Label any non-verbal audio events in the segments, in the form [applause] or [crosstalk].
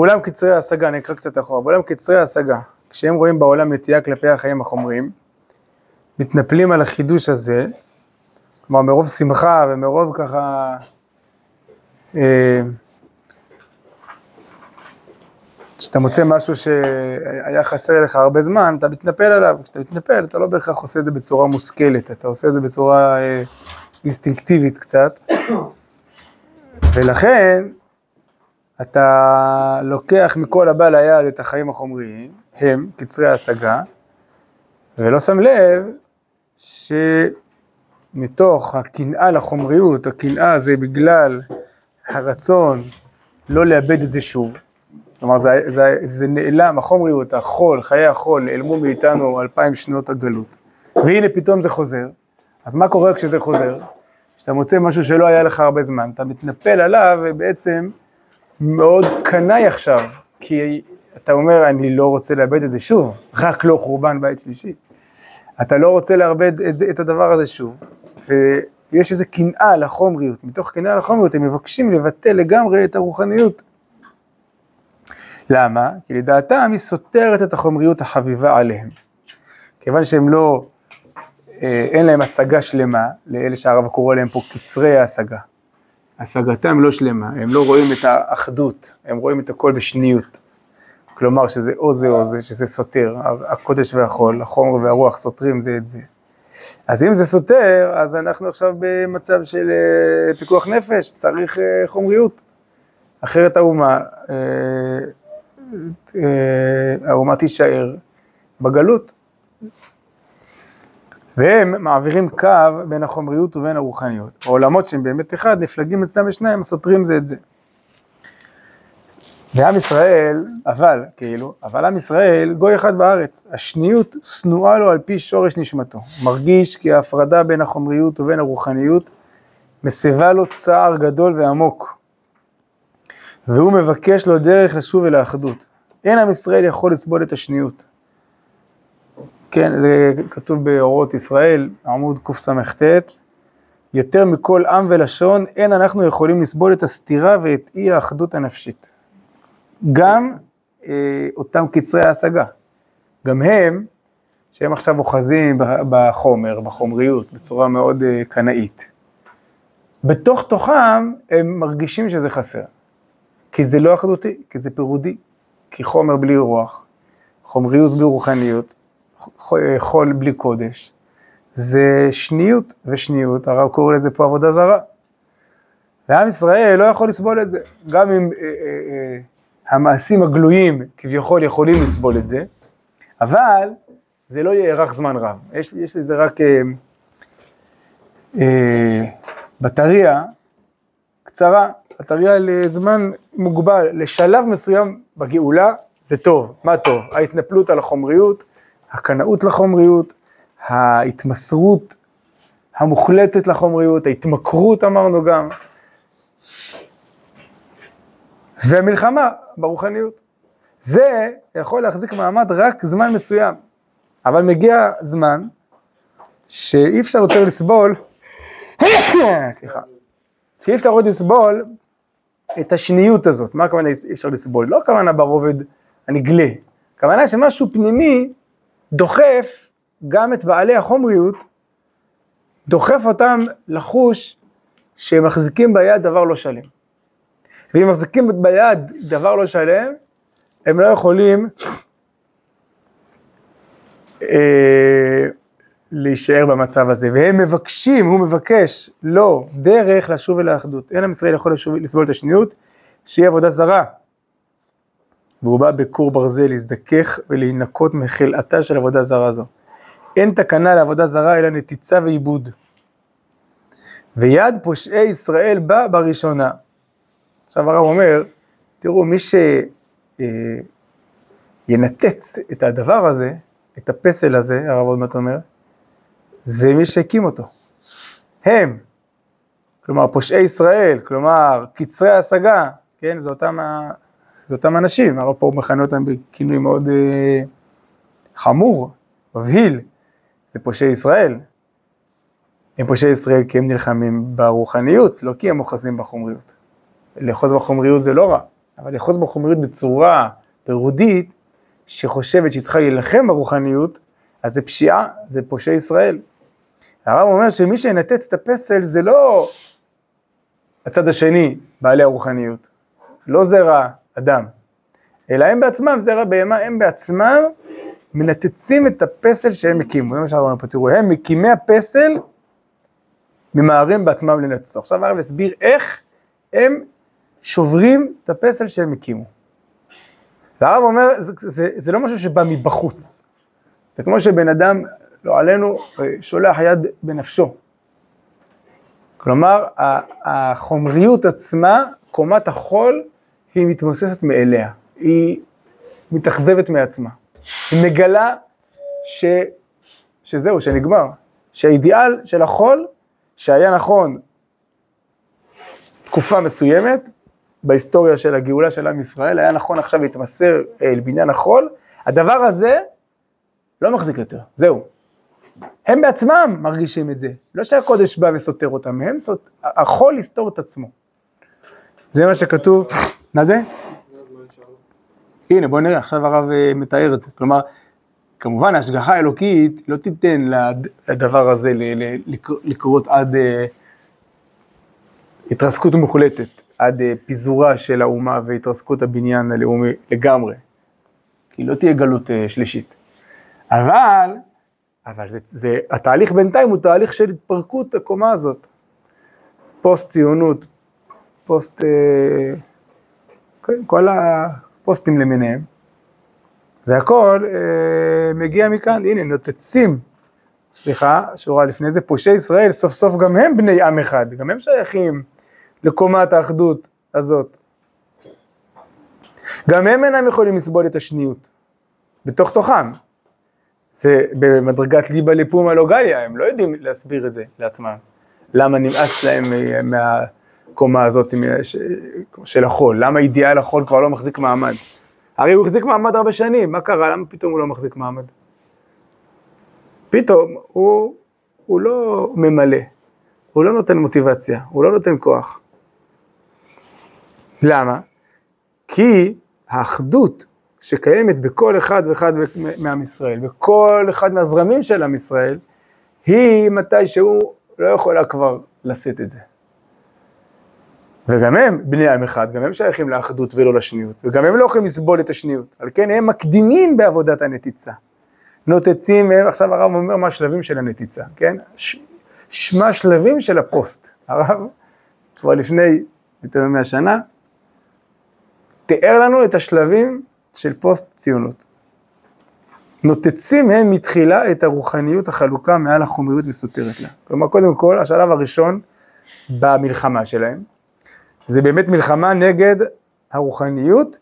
ואולם קצרי ההשגה, אני אקרא קצת אחורה, ואולם קצרי ההשגה, כשהם רואים בעולם נטייה כלפי החיים החומריים, מתנפלים על החידוש הזה, כלומר מרוב שמחה ומרוב ככה, אה, כשאתה מוצא משהו שהיה חסר לך הרבה זמן, אתה מתנפל עליו, כשאתה מתנפל אתה לא בהכרח עושה את זה בצורה מושכלת, אתה עושה את זה בצורה אה, אינסטינקטיבית קצת, [coughs] ולכן אתה לוקח מכל הבא ליד את החיים החומריים, הם קצרי ההשגה, ולא שם לב שמתוך הקנאה לחומריות, הקנאה זה בגלל הרצון לא לאבד את זה שוב. כלומר, זה, זה, זה נעלם, החומריות, החול, חיי החול, נעלמו מאיתנו אלפיים שנות הגלות. והנה פתאום זה חוזר. אז מה קורה כשזה חוזר? כשאתה מוצא משהו שלא היה לך הרבה זמן, אתה מתנפל עליו ובעצם מאוד קנאי עכשיו, כי אתה אומר, אני לא רוצה לאבד את זה שוב, רק לא חורבן בית שלישי. אתה לא רוצה לאבד את, את הדבר הזה שוב. ויש איזו קנאה לחומריות, מתוך קנאה לחומריות הם מבקשים לבטל לגמרי את הרוחניות. למה? כי לדעתם היא סותרת את החומריות החביבה עליהם. כיוון שהם לא, אה, אין להם השגה שלמה, לאלה שהרב קורא להם פה קצרי ההשגה. השגתם לא שלמה, הם לא רואים את האחדות, הם רואים את הכל בשניות. כלומר שזה או זה או זה, שזה סותר, הקודש והחול, החומר והרוח סותרים זה את זה. אז אם זה סותר, אז אנחנו עכשיו במצב של אה, פיקוח נפש, צריך אה, חומריות. אחרת האומה, האומה תישאר בגלות. והם מעבירים קו בין החומריות ובין הרוחניות. העולמות שהם באמת אחד, נפלגים אצלם בשניים, סותרים זה את זה. ועם ישראל, אבל, כאילו, אבל עם ישראל, גוי אחד בארץ, השניות שנואה לו על פי שורש נשמתו. מרגיש כי ההפרדה בין החומריות ובין הרוחניות מסבה לו צער גדול ועמוק. והוא מבקש לו דרך לשוב אל האחדות. אין עם ישראל יכול לסבול את השניות. כן, זה כתוב באורות ישראל, עמוד קס"ט, יותר מכל עם ולשון, אין אנחנו יכולים לסבול את הסתירה ואת אי האחדות הנפשית. גם אה, אותם קצרי ההשגה, גם הם, שהם עכשיו אוחזים בחומר, בחומריות, בצורה מאוד אה, קנאית. בתוך תוכם הם מרגישים שזה חסר, כי זה לא אחדותי, כי זה פירודי, כי חומר בלי רוח, חומריות בלי רוחניות, חול בלי קודש, זה שניות ושניות, הרב קורא לזה פה עבודה זרה. ועם ישראל לא יכול לסבול את זה, גם אם אה, אה, אה, המעשים הגלויים כביכול יכולים לסבול את זה, אבל זה לא יארך זמן רב. יש, יש לזה רק אה, אה, בטריה קצרה, בטריה לזמן מוגבל, לשלב מסוים בגאולה זה טוב. מה טוב? ההתנפלות על החומריות, הקנאות לחומריות, ההתמסרות המוחלטת לחומריות, ההתמכרות אמרנו גם, והמלחמה ברוחניות. זה יכול להחזיק מעמד רק זמן מסוים, אבל מגיע זמן שאי אפשר יותר לסבול, [coughs] סליחה, שאי אפשר עוד לסבול את השניות הזאת. מה הכוונה אי אפשר לסבול? לא הכוונה ברובד הנגלה, הכוונה שמשהו פנימי דוחף גם את בעלי החומריות, דוחף אותם לחוש שהם מחזיקים ביד דבר לא שלם. ואם מחזיקים ביד דבר לא שלם, הם לא יכולים אה, להישאר במצב הזה. והם מבקשים, הוא מבקש, לא, דרך לשוב אל האחדות. אין עם ישראל יכול לסבול את השניות, שהיא עבודה זרה. והוא בא בכור ברזל להזדכך ולהינקות מחלאתה של עבודה זרה זו. אין תקנה לעבודה זרה אלא נתיצה ועיבוד. ויד פושעי ישראל בא בראשונה. עכשיו הרב אומר, תראו, מי שינתץ אה, את הדבר הזה, את הפסל הזה, הרב עוד מעט אומר, זה מי שהקים אותו. הם, כלומר פושעי ישראל, כלומר קצרי ההשגה, כן, זה אותם זה אותם אנשים, הרב פה מכנה אותם בכינוי מאוד אה, חמור, מבהיל, זה פושעי ישראל. הם פושעי ישראל כי הם נלחמים ברוחניות, לא כי הם אוחזים בחומריות. לאחוז בחומריות זה לא רע, אבל לאחוז בחומריות בצורה פירודית, שחושבת שהיא צריכה להילחם ברוחניות, אז זה פשיעה, זה פושעי ישראל. הרב אומר שמי שינתץ את הפסל זה לא הצד השני, בעלי הרוחניות, לא זרע אדם, אלא הם בעצמם, זרע בהמה, הם בעצמם מנתצים את הפסל שהם הקימו, זה מה אומר פה, תראו, הם מקימי הפסל ממהרים בעצמם לנצחו. עכשיו הרב הסביר איך הם שוברים את הפסל שהם הקימו. והרב אומר, זה, זה, זה לא משהו שבא מבחוץ, זה כמו שבן אדם, לא עלינו, שולח יד בנפשו. כלומר, החומריות עצמה, קומת החול, היא מתמוססת מאליה, היא מתאכזבת מעצמה. היא מגלה ש... שזהו, שנגמר. שהאידיאל של החול, שהיה נכון תקופה מסוימת, בהיסטוריה של הגאולה של עם ישראל, היה נכון עכשיו להתמסר אל בניין החול, הדבר הזה לא מחזיק יותר, זהו. הם בעצמם מרגישים את זה, לא שהקודש בא וסותר אותם, הם סות... החול יסתור את עצמו. זה מה שכתוב, מה זה? הנה בוא נראה, עכשיו הרב אה, מתאר את זה, כלומר, כמובן ההשגחה האלוקית לא תיתן לדבר הזה לקרות עד אה, התרסקות מוחלטת, עד אה, פיזורה של האומה והתרסקות הבניין הלאומי לגמרי, כי לא תהיה גלות שלישית. אבל, אבל זה, זה, התהליך בינתיים הוא תהליך של התפרקות הקומה הזאת. פוסט ציונות, פוסט, אה, כן, כל הפוסטים למיניהם, זה הכל אה, מגיע מכאן, הנה נוצצים, סליחה, שורה לפני זה, פושעי ישראל, סוף סוף גם הם בני עם אחד, גם הם שייכים לקומת האחדות הזאת. גם הם אינם יכולים לסבול את השניות, בתוך תוכם. זה במדרגת ליבה לפומה לא גליה, הם לא יודעים להסביר את זה לעצמם. למה נמאס להם מהקומה הזאת של החול, למה אידיאל החול כבר לא מחזיק מעמד. הרי הוא החזיק מעמד הרבה שנים, מה קרה? למה פתאום הוא לא מחזיק מעמד? פתאום הוא, הוא לא ממלא, הוא לא נותן מוטיבציה, הוא לא נותן כוח. למה? כי האחדות שקיימת בכל אחד ואחד מעם ישראל, בכל אחד מהזרמים של עם ישראל, היא מתי שהוא לא יכולה כבר לשאת את זה. וגם הם בני עם אחד, גם הם שייכים לאחדות ולא לשניות, וגם הם לא יכולים לסבול את השניות, על כן הם מקדימים בעבודת הנתיצה. נותצים, עכשיו הרב אומר מה השלבים של הנתיצה, כן? ש... מה השלבים של הפוסט. הרב, כבר לפני יותר מ-100 שנה, תיאר לנו את השלבים של פוסט ציונות. נותצים הם מתחילה את הרוחניות החלוקה מעל החומריות וסותרת לה. כלומר, קודם כל, השלב הראשון במלחמה שלהם, זה באמת מלחמה נגד הרוחניות,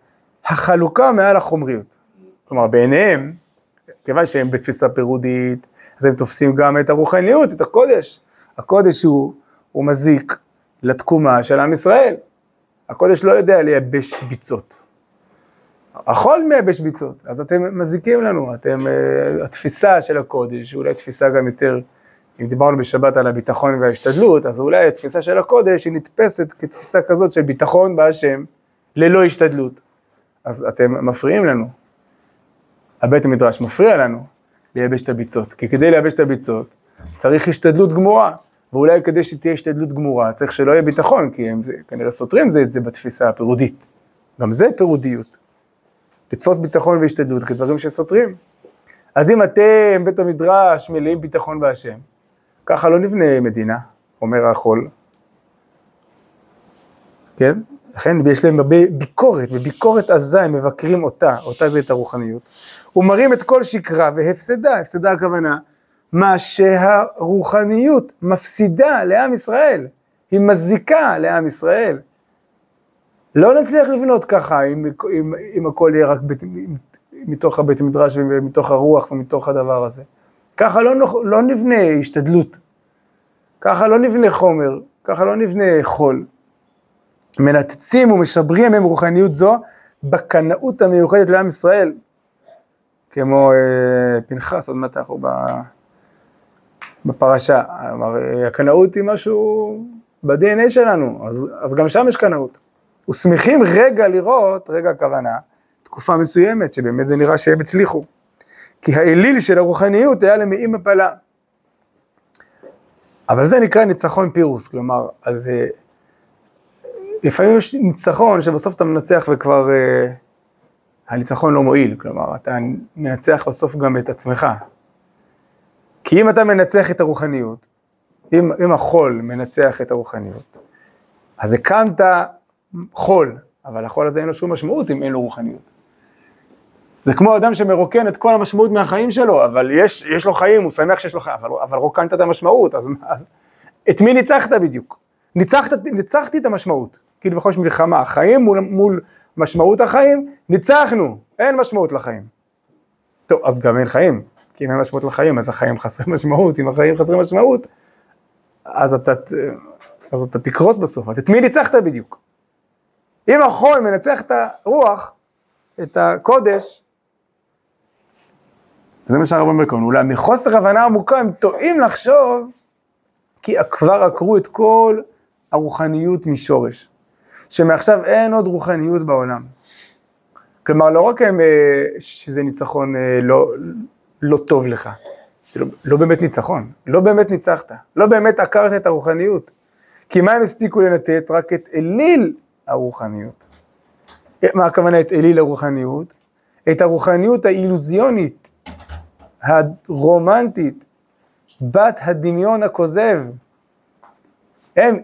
החלוקה מעל החומריות. כלומר, בעיניהם, כיוון שהם בתפיסה פירודית, אז הם תופסים גם את הרוחניות, את הקודש. הקודש הוא, הוא מזיק לתקומה של עם ישראל. הקודש לא יודע לייבש ביצות. החול מייבש ביצות, אז אתם מזיקים לנו, אתם, אה, התפיסה של הקודש, אולי תפיסה גם יותר, אם דיברנו בשבת על הביטחון וההשתדלות, אז אולי התפיסה של הקודש היא נתפסת כתפיסה כזאת של ביטחון בהשם, ללא השתדלות. אז אתם מפריעים לנו. הבית המדרש מפריע לנו לייבש את הביצות, כי כדי לייבש את הביצות צריך השתדלות גמורה, ואולי כדי שתהיה השתדלות גמורה צריך שלא יהיה ביטחון, כי הם זה, כנראה סותרים זה את זה בתפיסה הפירודית. גם זה פירודיות. לתפוס ביטחון והשתדלות כדברים שסותרים. אז אם אתם, בית המדרש, מלאים ביטחון בהשם, ככה לא נבנה מדינה, אומר החול. כן? לכן יש להם הרבה ביקורת, בביקורת עזה הם מבקרים אותה, אותה זה את הרוחניות. ומראים את כל שקרה והפסדה, הפסדה הכוונה, מה שהרוחניות מפסידה לעם ישראל, היא מזיקה לעם ישראל. לא נצליח לבנות ככה, אם, אם, אם הכל יהיה רק בית, מתוך הבית מדרש ומתוך הרוח ומתוך הדבר הזה. ככה לא, לא נבנה השתדלות, ככה לא נבנה חומר, ככה לא נבנה חול. מנתצים ומשברים הם רוחניות זו בקנאות המיוחדת לעם ישראל, כמו אה, פנחס, עוד מעט אנחנו בפרשה, כלומר, הקנאות היא משהו ב-DNA שלנו, אז, אז גם שם יש קנאות. ושמחים רגע לראות, רגע הכוונה, תקופה מסוימת שבאמת זה נראה שהם הצליחו. כי האליל של הרוחניות היה למעי מפלה. אבל זה נקרא ניצחון פירוס, כלומר, אז אה, לפעמים יש ניצחון שבסוף אתה מנצח וכבר אה, הניצחון לא מועיל, כלומר, אתה מנצח בסוף גם את עצמך. כי אם אתה מנצח את הרוחניות, אם, אם החול מנצח את הרוחניות, אז הקמת חול, אבל החול הזה אין לו שום משמעות אם אין לו רוחניות. זה כמו אדם שמרוקן את כל המשמעות מהחיים שלו, אבל יש, יש לו חיים, הוא שמח שיש לו חיים, אבל, אבל רוקנת את המשמעות, אז, אז את מי ניצחת בדיוק? ניצחת, ניצחתי את המשמעות, כאילו בכל מלחמה, חיים מול, מול משמעות החיים, ניצחנו, אין משמעות לחיים. טוב, אז גם אין חיים, כי אם אין משמעות לחיים, אז החיים חסרי [laughs] משמעות, אם החיים חסרי משמעות, אז אתה, אז אתה תקרוס בסוף, אז את מי ניצחת בדיוק? אם החול מנצח את הרוח, את הקודש, זה מה שהרב אומר כאן, אולי מחוסר הבנה עמוקה הם טועים לחשוב כי כבר עקרו את כל הרוחניות משורש, שמעכשיו אין עוד רוחניות בעולם. כלומר, לא רק הם, אה, שזה ניצחון אה, לא, לא טוב לך, זה לא, לא באמת ניצחון, לא באמת ניצחת, לא באמת עקרת את הרוחניות. כי מה הם הספיקו לנתץ? רק את אליל הרוחניות. מה הכוונה את אליל הרוחניות? את הרוחניות האילוזיונית, הרומנטית, בת הדמיון הכוזב. הם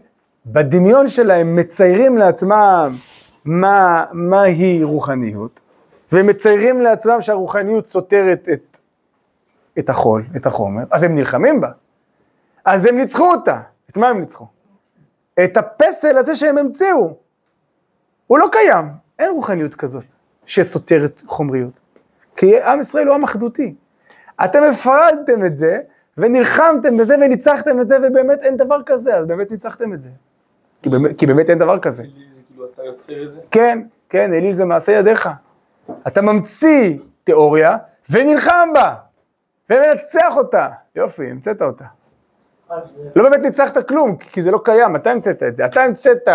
בדמיון שלהם מציירים לעצמם מה, מהי רוחניות, ומציירים לעצמם שהרוחניות סותרת את, את החול, את החומר, אז הם נלחמים בה. אז הם ניצחו אותה. את מה הם ניצחו? את הפסל הזה שהם המציאו. הוא לא קיים, אין רוחניות כזאת שסותרת חומריות. כי עם ישראל הוא עם אחדותי. אתם הפרדתם את זה, ונלחמתם בזה וניצחתם את זה, ובאמת אין דבר כזה, אז באמת ניצחתם את זה. כי באמת, כי באמת אין דבר כזה. אליל זה כאילו אתה יוצר את זה? כן, כן, אליל זה מעשה ידיך. אתה ממציא תיאוריה ונלחם בה, ומנצח אותה. יופי, המצאת אותה. לא באמת ניצחת כלום, כי זה לא קיים, אתה המצאת את זה. אתה המצאת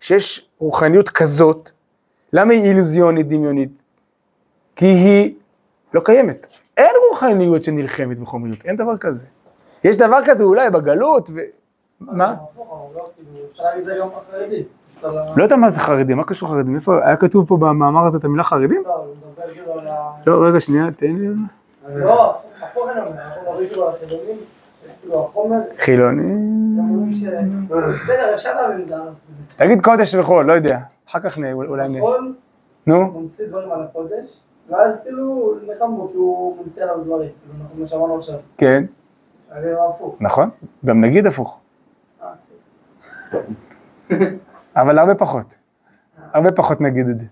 שיש רוחניות כזאת, למה היא אילוזיונית, דמיונית? כי היא לא קיימת. אין רוחניות שנלחמת בחומריות, אין דבר כזה. יש דבר כזה אולי בגלות, ו... מה? לא יודע מה זה חרדים, מה קשור חרדים? איפה, היה כתוב פה במאמר הזה את המילה חרדים? לא, רגע, שנייה, תן לי. לא, הפוך אני אומר, אנחנו כאילו על החילונים, כאילו החומר, חילונים. תגיד קודש וחול, לא יודע. אחר כך אולי נו, ממציא דברים על הקודש, ואז כאילו נלחם בו כי הוא ממציא עליו דברים, כאילו אנחנו מה שאמרנו עכשיו, כן, זה לא הפוך. נכון. גם נגיד הפוך. אה, בסדר. [laughs] אבל הרבה פחות. הרבה פחות נגיד את זה.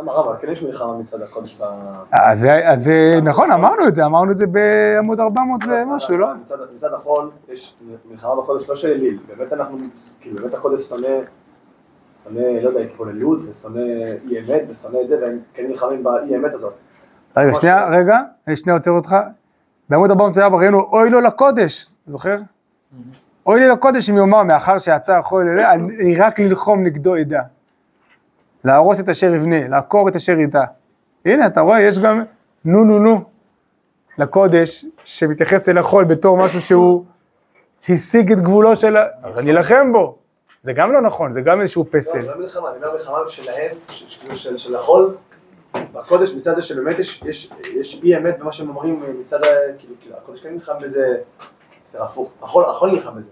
למה רב, כן יש מלחמה מצד הקודש ב... אז זה- אז נכון, אמרנו את זה, אמרנו את זה בעמוד 400 ומשהו, לא? מצד החול יש מלחמה בקודש לא של אליל, באמת אנחנו, כאילו באמת הקודש שונא, שונא, לא יודע, התבוללות ושונא אי אמת ושונא את זה, והם כן נלחמים באי אמת הזאת. רגע, שנייה, רגע, אני שנייה עוצר אותך. בעמוד 404 ראינו, אוי לו לקודש, זוכר? אוי לי לקודש אם יאמר, מאחר שיצא החול לזה, אני רק ללחום נגדו עדה. להרוס את אשר יבנה, לעקור את אשר ידע. הנה, אתה רואה, יש גם נו נו נו לקודש, שמתייחס אל החול בתור משהו שהוא השיג את גבולו של ה... אז אני אלחם בו. זה גם לא נכון, זה גם איזשהו לא, פסל. זה לא מלחמה, אני אומר מלחמה שלהם, כאילו של החול, בקודש מצד זה שבאמת יש- אי אמת במה שהם אומרים מצד. כאילו, כאילו, הקודש כן נלחם בזה, זה הפוך, החול החול נלחם בזה.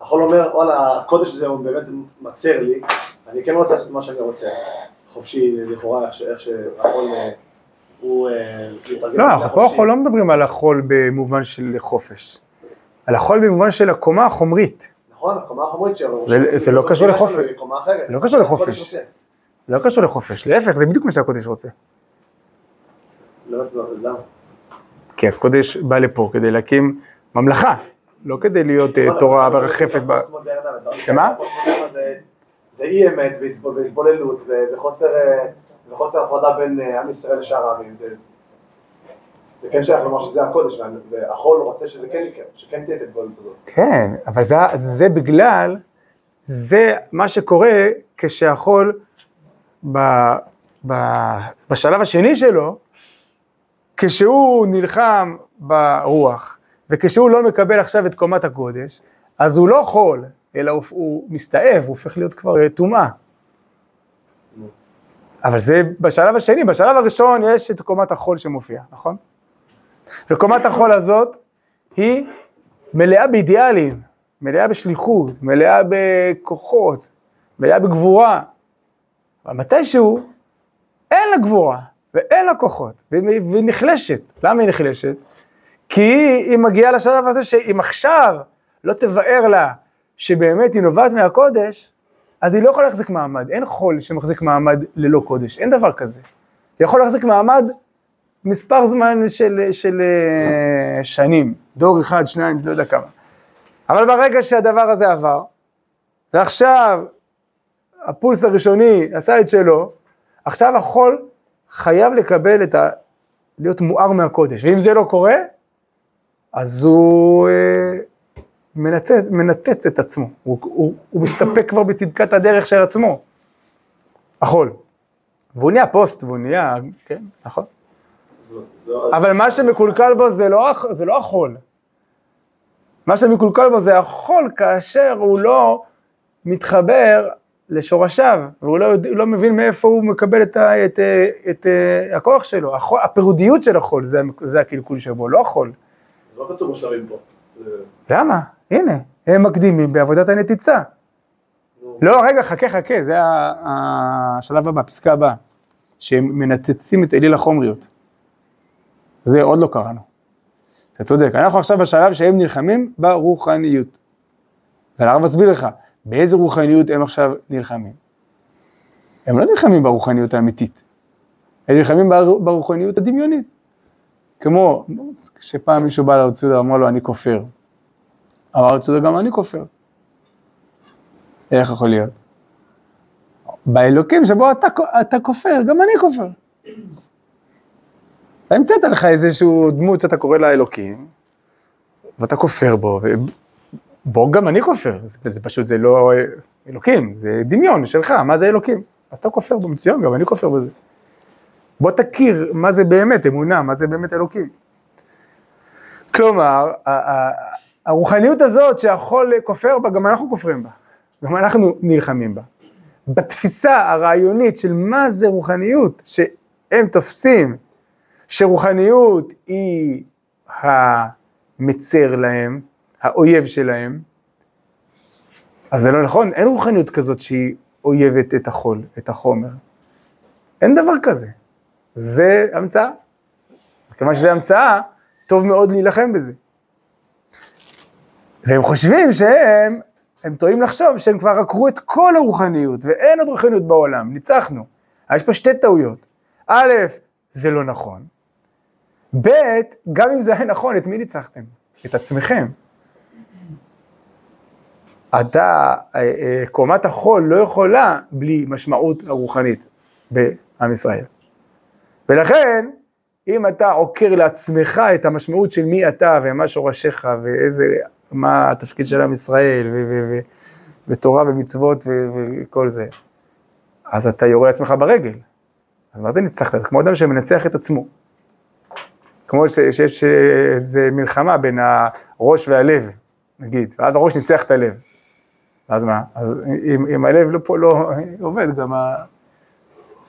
החול אומר, וואלה, הקודש הזה הוא באמת מצר לי, אני כן רוצה לעשות מה שאני רוצה, חופשי לכאורה, איך שהחול אה, הוא... אה, לא, אנחנו פה לא מדברים על החול במובן של חופש. על החול במובן של הקומה החומרית. נכון, הקומה החומרית שלו. זה- זה לא קשור לחופש. לא קשור לחופש. לא קשור לחופש, להפך, זה בדיוק מה שהקודש רוצה. לא? כי הקודש בא לפה כדי להקים ממלכה, לא כדי להיות אה, תורה מרחפת ב... שמה? זה- אי אמת והתב- והתבוללות וחוסר אה, וחוסר הפרדה בין אה, עם ישראל לשאר העמים. זה- כן שייך לומר שזה הקודש, וה- והחול רוצה שזה כן יקרה, שכן תהיה את ההתבוללות הזאת. כן, אבל זה, זה בגלל, זה מה שקורה כשהחול ב, ב, בשלב השני שלו, כשהוא נלחם ברוח, וכשהוא לא מקבל עכשיו את קומת הקודש, אז הוא לא חול, אלא הוא, הוא מסתאב, הוא הופך להיות כבר אה, טומאה. אבל זה בשלב השני, בשלב הראשון יש את קומת החול שמופיע, נכון? וקומת החול הזאת היא מלאה באידיאלים, מלאה בשליחות, מלאה בכוחות, מלאה בגבורה. אבל מתישהו אין לה גבורה ואין לה כוחות, והיא נחלשת. למה היא נחלשת? כי היא מגיעה לשלב הזה שאם עכשיו לא תבאר לה שבאמת היא נובעת מהקודש, אז היא לא יכולה להחזיק מעמד. אין חול שמחזיק מעמד ללא קודש, אין דבר כזה. היא יכולה להחזיק מעמד מספר זמן של, של uh, שנים, דור אחד, שניים, לא יודע כמה. אבל ברגע שהדבר הזה עבר, ועכשיו הפולס הראשוני עשה את שלו, עכשיו החול חייב לקבל את ה... להיות מואר מהקודש, ואם זה לא קורה, אז הוא אה, מנתץ, מנתץ את עצמו, הוא, הוא, הוא מסתפק כבר בצדקת הדרך של עצמו, החול. והוא נהיה פוסט, והוא נהיה, כן, נכון. אבל מה שמקולקל בו זה לא, זה לא החול. מה שמקולקל בו זה החול כאשר הוא לא מתחבר לשורשיו, והוא לא, לא מבין מאיפה הוא מקבל את, ה, את, את, את הכוח שלו. החול, הפירודיות של החול זה, זה הקלקול שבו, לא החול. זה לא כתוב בשלבים פה. למה? הנה, הם מקדימים בעבודת הנתיצה. לא, רגע, חכה, חכה, זה השלב הבא, הפסקה הבאה, שהם מנתצים את אליל החומריות. זה עוד לא קראנו. אתה צודק, אנחנו עכשיו בשלב שהם נלחמים ברוחניות. והרב מסביר לך, באיזה רוחניות הם עכשיו נלחמים? הם לא נלחמים ברוחניות האמיתית, הם נלחמים ברוחניות הדמיונית. כמו כשפעם מישהו בא לרב צודה, אמר לו, אני כופר. אמר רב צודה, גם אני כופר. איך יכול להיות? באלוקים שבו אתה, אתה כופר, גם אני כופר. אתה המצאת לך איזשהו דמות שאתה קורא לה אלוקים, ואתה כופר בו, ובו גם אני כופר, זה, זה פשוט, זה לא אלוקים, זה דמיון שלך, מה זה אלוקים? אז אתה כופר בו, מצוין, גם אני כופר בזה. בוא תכיר מה זה באמת אמונה, מה זה באמת אלוקים. כלומר, הרוחניות הזאת שהחול כופר בה, גם אנחנו כופרים בה, גם אנחנו נלחמים בה. בתפיסה הרעיונית של מה זה רוחניות, שהם תופסים שרוחניות היא המצר להם, האויב שלהם, אז זה לא נכון, אין רוחניות כזאת שהיא אויבת את החול, את החומר. אין דבר כזה. זה המצאה. כיוון שזה המצאה, טוב מאוד להילחם בזה. והם חושבים שהם, הם טועים לחשוב שהם כבר עקרו את כל הרוחניות, ואין עוד רוחניות בעולם, ניצחנו. יש פה שתי טעויות. א', זה לא נכון. ב', גם אם זה היה נכון, את מי ניצחתם? את עצמכם. אתה, אה, אה, קומת החול לא יכולה בלי משמעות הרוחנית בעם ישראל. ולכן, אם אתה עוקר לעצמך את המשמעות של מי אתה ומה שורשיך ואיזה, מה התפקיד של עם ישראל ותורה ומצוות וכל זה, אז אתה יורה לעצמך ברגל. אז מה זה ניצחת? זה כמו אדם שמנצח את עצמו. כמו שיש איזה מלחמה בין הראש והלב, נגיד, ואז הראש ניצח את הלב. אז מה? אז אם, אם הלב לא, פה לא עובד, גם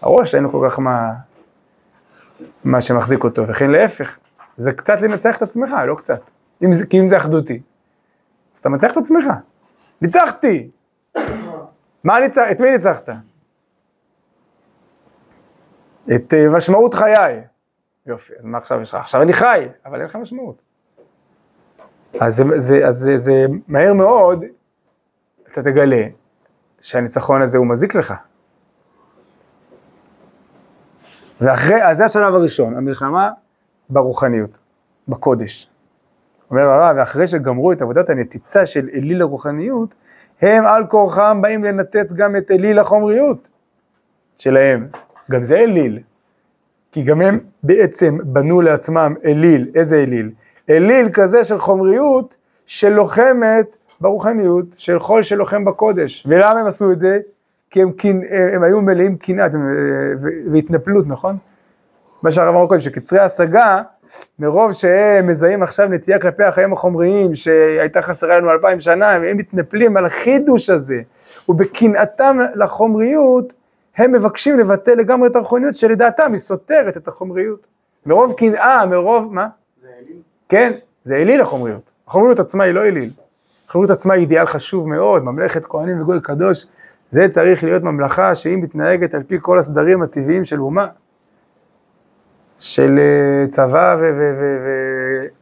הראש אין לו כל כך מה, מה שמחזיק אותו, וכן להפך, זה קצת לנצח את עצמך, לא קצת. אם זה, כי אם זה אחדותי, אז אתה מנצח את עצמך. ניצחתי! מה ניצח, את מי ניצחת? את uh, משמעות חיי. יופי, אז מה עכשיו יש לך? עכשיו אני חי, אבל אין לך משמעות. אז זה, זה, אז זה, זה מהר מאוד, אתה תגלה שהניצחון הזה הוא מזיק לך. ואחרי, אז זה השלב הראשון, המלחמה ברוחניות, בקודש. אומר הרב, ואחרי שגמרו את עבודת הנתיצה של אליל הרוחניות, הם על כורחם באים לנתץ גם את אליל החומריות שלהם. גם זה אליל. כי גם הם בעצם בנו לעצמם אליל, איזה אליל? אליל כזה של חומריות שלוחמת ברוחניות, של חול שלוחם בקודש. ולמה הם עשו את זה? כי הם, קינ... הם היו מלאים קנאה והתנפלות, נכון? מה שהרב אמר קודם, שקצרי השגה, מרוב שהם מזהים עכשיו נטייה כלפי החיים החומריים, שהייתה חסרה לנו אלפיים שנה, הם מתנפלים על החידוש הזה, ובקנאתם לחומריות, הם מבקשים לבטל לגמרי את הרוחניות שלדעתם היא סותרת את החומריות. מרוב קנאה, מרוב, מה? זה אליל? כן, זה אליל החומריות. החומריות עצמה היא לא אליל. החומריות עצמה היא אידיאל חשוב מאוד, ממלכת כהנים וגוי קדוש, זה צריך להיות ממלכה שהיא מתנהגת על פי כל הסדרים הטבעיים של אומה. של אה, צבא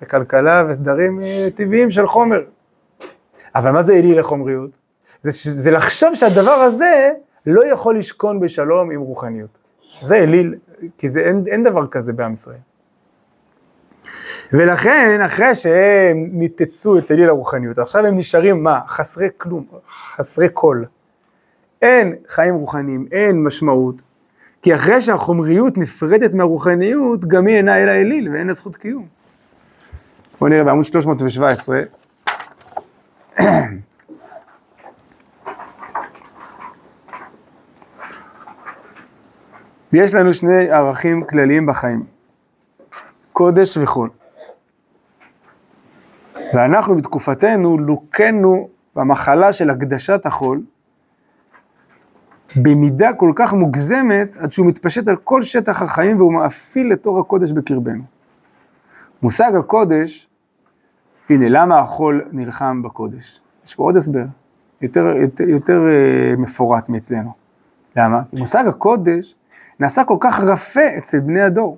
וכלכלה וסדרים אה, טבעיים של חומר. אבל מה זה אליל החומריות? זה, זה לחשוב שהדבר הזה לא יכול לשכון בשלום עם רוחניות. זה אליל, כי זה, אין, אין דבר כזה בעם ישראל. ולכן, אחרי שהם ניתצו את אליל הרוחניות, עכשיו הם נשארים מה? חסרי כלום, חסרי קול. אין חיים רוחניים, אין משמעות, כי אחרי שהחומריות נפרדת מהרוחניות, גם היא אינה אלא אליל ואין לה זכות קיום. בואו נראה בעמוד 317. [clears throat] יש לנו שני ערכים כלליים בחיים, קודש וחול. ואנחנו בתקופתנו לוקנו במחלה של הקדשת החול, במידה כל כך מוגזמת, עד שהוא מתפשט על כל שטח החיים והוא מאפיל את אור הקודש בקרבנו. מושג הקודש, הנה, למה החול נלחם בקודש? יש פה עוד הסבר, יותר, יותר, יותר uh, מפורט מאצלנו. למה? מושג הקודש נעשה כל כך רפה אצל בני הדור.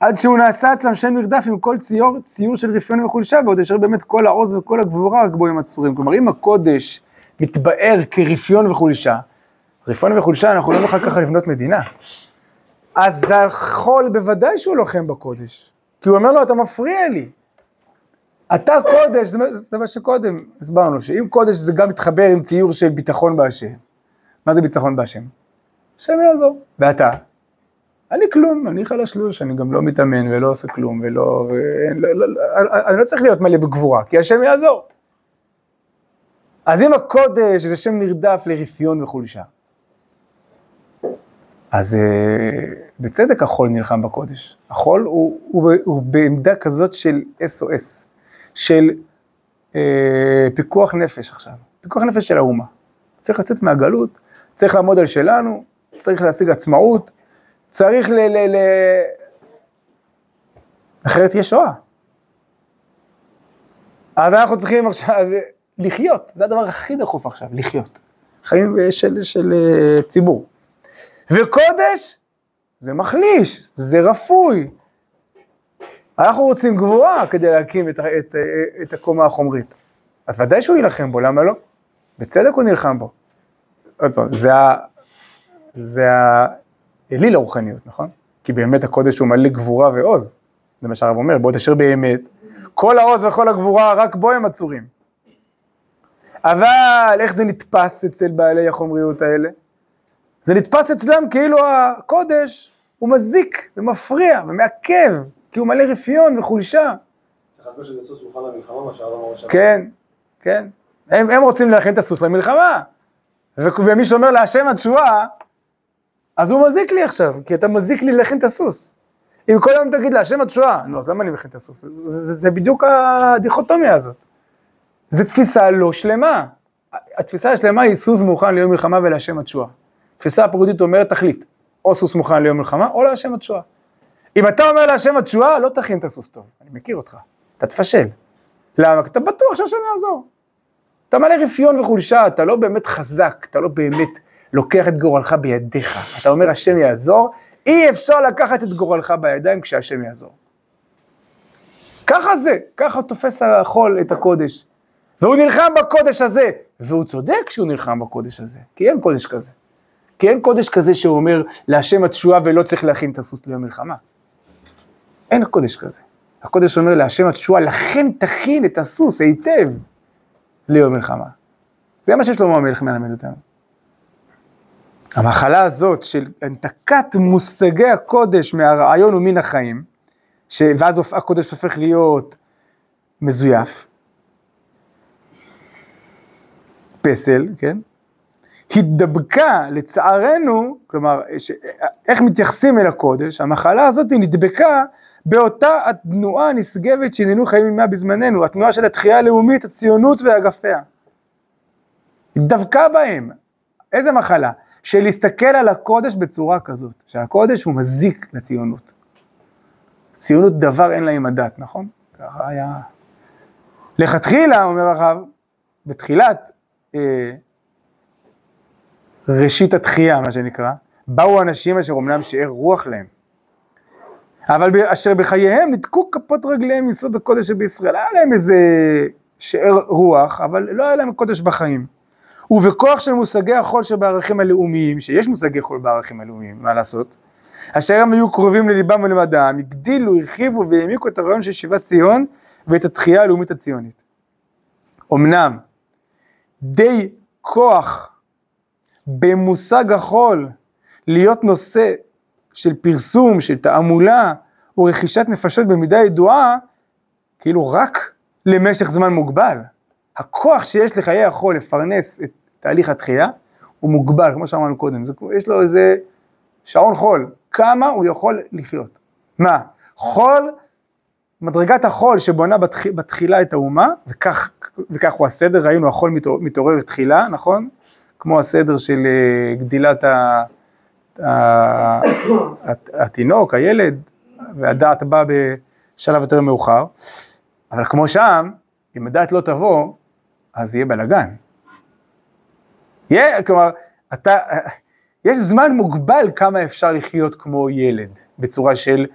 עד שהוא נעשה אצלם שם מרדף עם כל ציור, ציור של רפיון וחולשה, ועוד אשר באמת כל העוז וכל הגבורה רק בו הם עצורים. כלומר, אם הקודש מתבאר כרפיון וחולשה, רפיון וחולשה אנחנו לא נוכל ככה לבנות מדינה. אז החול בוודאי שהוא לוחם בקודש, כי הוא אומר לו, אתה מפריע לי. אתה קודש, זה מה שקודם הסברנו, שאם קודש זה גם מתחבר עם ציור של ביטחון בהשם. מה זה ביטחון בהשם? השם יעזור. ואתה? אני כלום, אני חלשלוש, אני גם לא מתאמן ולא עושה כלום ולא... לא, לא, לא, אני לא צריך להיות מלא בגבורה, כי השם יעזור. אז אם הקודש זה שם נרדף לרפיון וחולשה, אז uh, בצדק החול נלחם בקודש. החול הוא, הוא, הוא בעמדה כזאת של SOS, של uh, פיקוח נפש עכשיו, פיקוח נפש של האומה. צריך לצאת מהגלות, צריך לעמוד על שלנו, צריך להשיג עצמאות, צריך ל... ל, ל... אחרת תהיה שואה. אז אנחנו צריכים עכשיו לחיות, זה הדבר הכי דחוף עכשיו, לחיות. חיים של, של uh, ציבור. וקודש זה מחליש, זה רפוי. אנחנו רוצים גבוהה כדי להקים את, את, את הקומה החומרית. אז ודאי שהוא יילחם בו, למה לא? בצדק הוא נלחם בו. עוד פעם, זה, זה האליל הרוחניות, נכון? כי באמת הקודש הוא מלא גבורה ועוז. זה מה שהרב אומר, בעוד אשר באמת, כל העוז וכל הגבורה, רק בו הם עצורים. אבל איך זה נתפס אצל בעלי החומריות האלה? זה נתפס אצלם כאילו הקודש הוא מזיק ומפריע ומעכב, כי הוא מלא רפיון וחולשה. צריך להסביר שזה סוס מוכן למלחמה, מה שהרב אמר שם. כן, כן. הם, הם רוצים להכין את הסוס למלחמה. ומי שאומר להשם התשועה, אז הוא מזיק לי עכשיו, כי אתה מזיק לי להכין את הסוס. אם כל היום תגיד להשם התשועה, נו, אז למה אני מכין את הסוס? זה, זה, זה, בדיוק הדיכוטומיה הזאת. זו תפיסה לא שלמה. התפיסה השלמה היא סוס מוכן ליום מלחמה ולהשם התשועה. תפיסה הפרודית אומרת תכלית, או סוס מוכן ליום מלחמה, או להשם התשועה. אם אתה אומר להשם התשועה, לא תכין את הסוס טוב, אני מכיר אותך, אתה תפשל. למה? אתה בטוח שהשם יעזור. אתה מלא רפיון וחולשה, אתה לא באמת חזק, אתה לא באמת לוקח את גורלך בידיך. אתה אומר השם יעזור, אי אפשר לקחת את גורלך בידיים כשהשם יעזור. ככה זה, ככה תופס החול את הקודש. והוא נלחם בקודש הזה, והוא צודק שהוא נלחם בקודש הזה, כי אין קודש כזה. כי אין קודש כזה שאומר להשם התשועה ולא צריך להכין את הסוס ליום מלחמה. אין קודש כזה. הקודש אומר להשם התשועה, לכן תכין את הסוס היטב ליום מלחמה. זה מה ששלמה המלך מלמד אותנו. המחלה הזאת של הנתקת מושגי הקודש מהרעיון ומן החיים, ש... ואז הקודש הופך להיות מזויף, פסל, כן? התדבקה, לצערנו, כלומר, ש... איך מתייחסים אל הקודש, המחלה הזאת נדבקה באותה התנועה הנשגבת שהננו חיים עמה בזמננו, התנועה של התחייה הלאומית, הציונות ואגפיה. התדבקה בהם. איזה מחלה? של להסתכל על הקודש בצורה כזאת, שהקודש הוא מזיק לציונות. ציונות דבר אין לה עם הדת, נכון? ככה היה... לכתחילה, אומר הרב, בתחילת אה, ראשית התחייה, מה שנקרא, באו אנשים אשר אומנם שאר רוח להם, אבל אשר בחייהם ניתקו כפות רגליהם מיסוד הקודש שבישראל. היה להם איזה שאר רוח, אבל לא היה להם קודש בחיים. ובכוח של מושגי החול שבערכים הלאומיים, שיש מושגי חול בערכים הלאומיים, מה לעשות? אשר הם היו קרובים לליבם ולמדעם, הגדילו, הרחיבו והעמיקו את הרעיון של שיבת ציון ואת התחייה הלאומית הציונית. אמנם, די כוח במושג החול להיות נושא של פרסום, של תעמולה ורכישת נפשות במידה ידועה, כאילו רק למשך זמן מוגבל. הכוח שיש לחיי החול לפרנס את תהליך התחייה, הוא מוגבל, כמו שאמרנו קודם, זה, יש לו איזה שעון חול, כמה הוא יכול לחיות. מה? חול, מדרגת החול שבונה בתח, בתחילה את האומה, וכך, וכך הוא הסדר, ראינו החול מתעורר, מתעורר תחילה, נכון? כמו הסדר של אה, גדילת ה, ה, התינוק, הילד, והדעת באה בשלב יותר מאוחר, אבל כמו שם, אם הדעת לא תבוא, אז יהיה בלאגן. יהיה, כלומר, אתה, יש זמן מוגבל כמה אפשר לחיות כמו ילד, בצורה של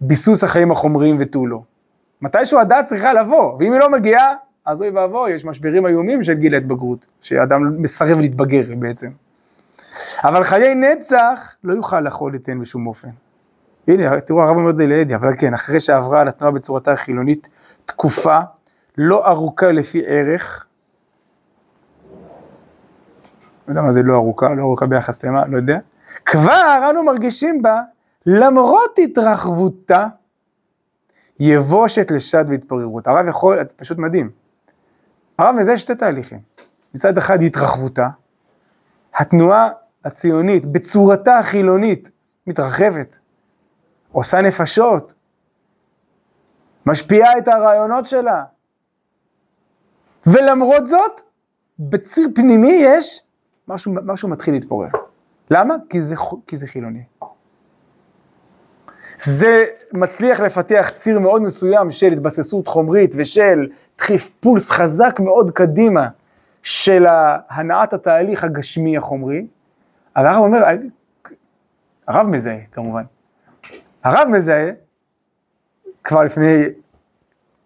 ביסוס החיים החומריים ותו לא. מתישהו הדעת צריכה לבוא, ואם היא לא מגיעה, אז אוי ואבוי, יש משברים איומים של גיל ההתבגרות, שאדם מסרב להתבגר בעצם. אבל חיי נצח לא יוכל לאכול לתן בשום אופן. הנה, תראו, הרב אומר את זה לאדי, אבל כן, אחרי שעברה על התנועה בצורתה החילונית תקופה לא ארוכה לפי ערך, לא יודע מה זה לא ארוכה, לא ארוכה ביחס למה, לא יודע, כבר אנו מרגישים בה, למרות התרחבותה, יבושת לשד והתפוררות. הרב יכול, פשוט מדהים. הרב מזה שתי תהליכים. מצד אחד התרחבותה, התנועה הציונית בצורתה החילונית מתרחבת, עושה נפשות, משפיעה את הרעיונות שלה. ולמרות זאת, בציר פנימי יש משהו, משהו מתחיל להתפורר. למה? כי זה, כי זה חילוני. זה מצליח לפתח ציר מאוד מסוים של התבססות חומרית ושל דחיף פולס חזק מאוד קדימה של הנעת התהליך הגשמי החומרי, אבל הרב אומר, הרב מזהה כמובן, הרב מזהה כבר לפני,